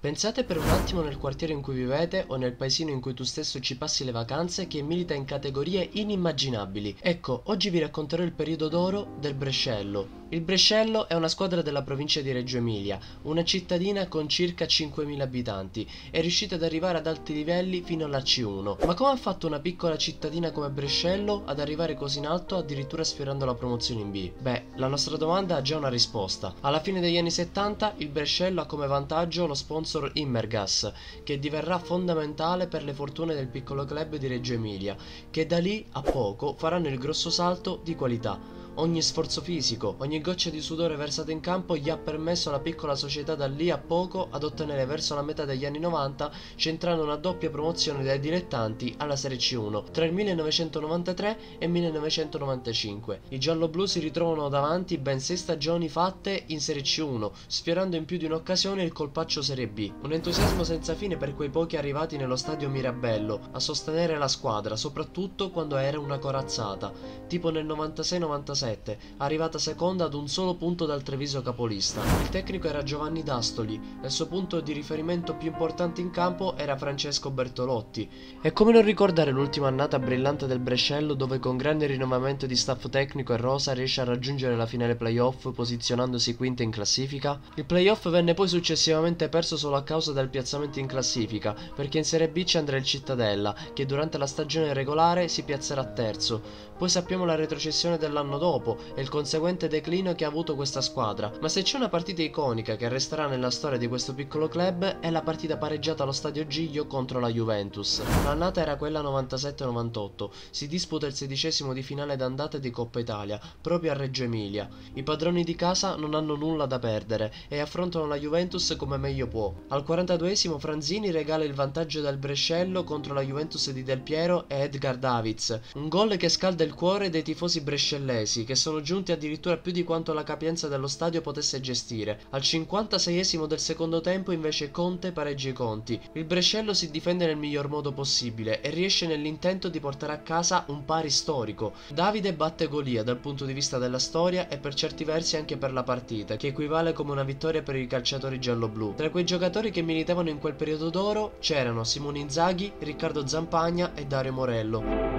Pensate per un attimo nel quartiere in cui vivete o nel paesino in cui tu stesso ci passi le vacanze che milita in categorie inimmaginabili. Ecco, oggi vi racconterò il periodo d'oro del Brescello. Il Brescello è una squadra della provincia di Reggio Emilia, una cittadina con circa 5.000 abitanti, è riuscita ad arrivare ad alti livelli fino alla C1. Ma come ha fatto una piccola cittadina come Brescello ad arrivare così in alto addirittura sfiorando la promozione in B? Beh, la nostra domanda ha già una risposta. Alla fine degli anni 70 il Brescello ha come vantaggio lo sponsor Immergas, che diverrà fondamentale per le fortune del piccolo club di Reggio Emilia, che da lì a poco faranno il grosso salto di qualità. Ogni sforzo fisico, ogni goccia di sudore versata in campo gli ha permesso alla piccola società da lì a poco ad ottenere verso la metà degli anni 90 centrando una doppia promozione dai dilettanti alla Serie C1 tra il 1993 e il 1995. I giallo-blu si ritrovano davanti ben 6 stagioni fatte in Serie C1, sfiorando in più di un'occasione il colpaccio Serie B. Un entusiasmo senza fine per quei pochi arrivati nello stadio Mirabello a sostenere la squadra, soprattutto quando era una corazzata, tipo nel 96-97 2017, arrivata seconda ad un solo punto dal Treviso capolista. Il tecnico era Giovanni D'Astoli e il suo punto di riferimento più importante in campo era Francesco Bertolotti. E come non ricordare l'ultima annata brillante del Brescello dove con grande rinnovamento di staff tecnico e rosa riesce a raggiungere la finale playoff posizionandosi quinta in classifica? Il playoff venne poi successivamente perso solo a causa del piazzamento in classifica, perché in Serie B ci andrà il Cittadella, che durante la stagione regolare si piazzerà terzo. Poi sappiamo la retrocessione dell'anno dopo dopo e il conseguente declino che ha avuto questa squadra, ma se c'è una partita iconica che resterà nella storia di questo piccolo club è la partita pareggiata allo stadio Giglio contro la Juventus. L'annata era quella 97-98, si disputa il sedicesimo di finale d'andata di Coppa Italia, proprio a Reggio Emilia. I padroni di casa non hanno nulla da perdere e affrontano la Juventus come meglio può. Al 42esimo Franzini regala il vantaggio del Brescello contro la Juventus di Del Piero e Edgar Davids, un gol che scalda il cuore dei tifosi brescellesi che sono giunti addirittura più di quanto la capienza dello stadio potesse gestire. Al 56esimo del secondo tempo invece Conte pareggia i conti. Il Brescello si difende nel miglior modo possibile e riesce nell'intento di portare a casa un pari storico. Davide batte Golia dal punto di vista della storia e per certi versi anche per la partita, che equivale come una vittoria per i calciatori giallo-blu. Tra quei giocatori che militavano in quel periodo d'oro c'erano Simone Inzaghi, Riccardo Zampagna e Dario Morello.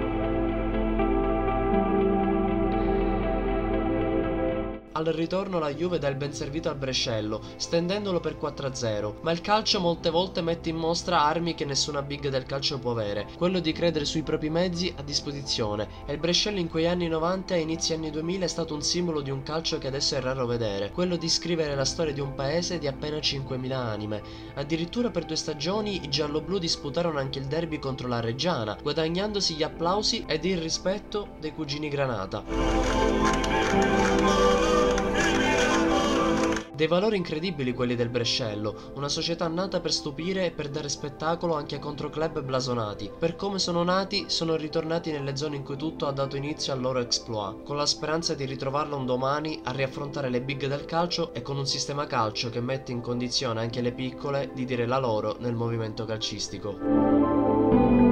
Al ritorno la Juve dà il ben servito al Brescello, stendendolo per 4-0, ma il calcio molte volte mette in mostra armi che nessuna big del calcio può avere, quello di credere sui propri mezzi a disposizione, e il Brescello in quegli anni 90 e inizi anni 2000 è stato un simbolo di un calcio che adesso è raro vedere, quello di scrivere la storia di un paese di appena 5.000 anime. Addirittura per due stagioni i gialloblu disputarono anche il derby contro la Reggiana, guadagnandosi gli applausi ed il rispetto dei cugini Granata. Dei valori incredibili quelli del Brescello, una società nata per stupire e per dare spettacolo anche a controclub blasonati. Per come sono nati, sono ritornati nelle zone in cui tutto ha dato inizio al loro exploit, con la speranza di ritrovarlo un domani a riaffrontare le big del calcio e con un sistema calcio che mette in condizione anche le piccole di dire la loro nel movimento calcistico.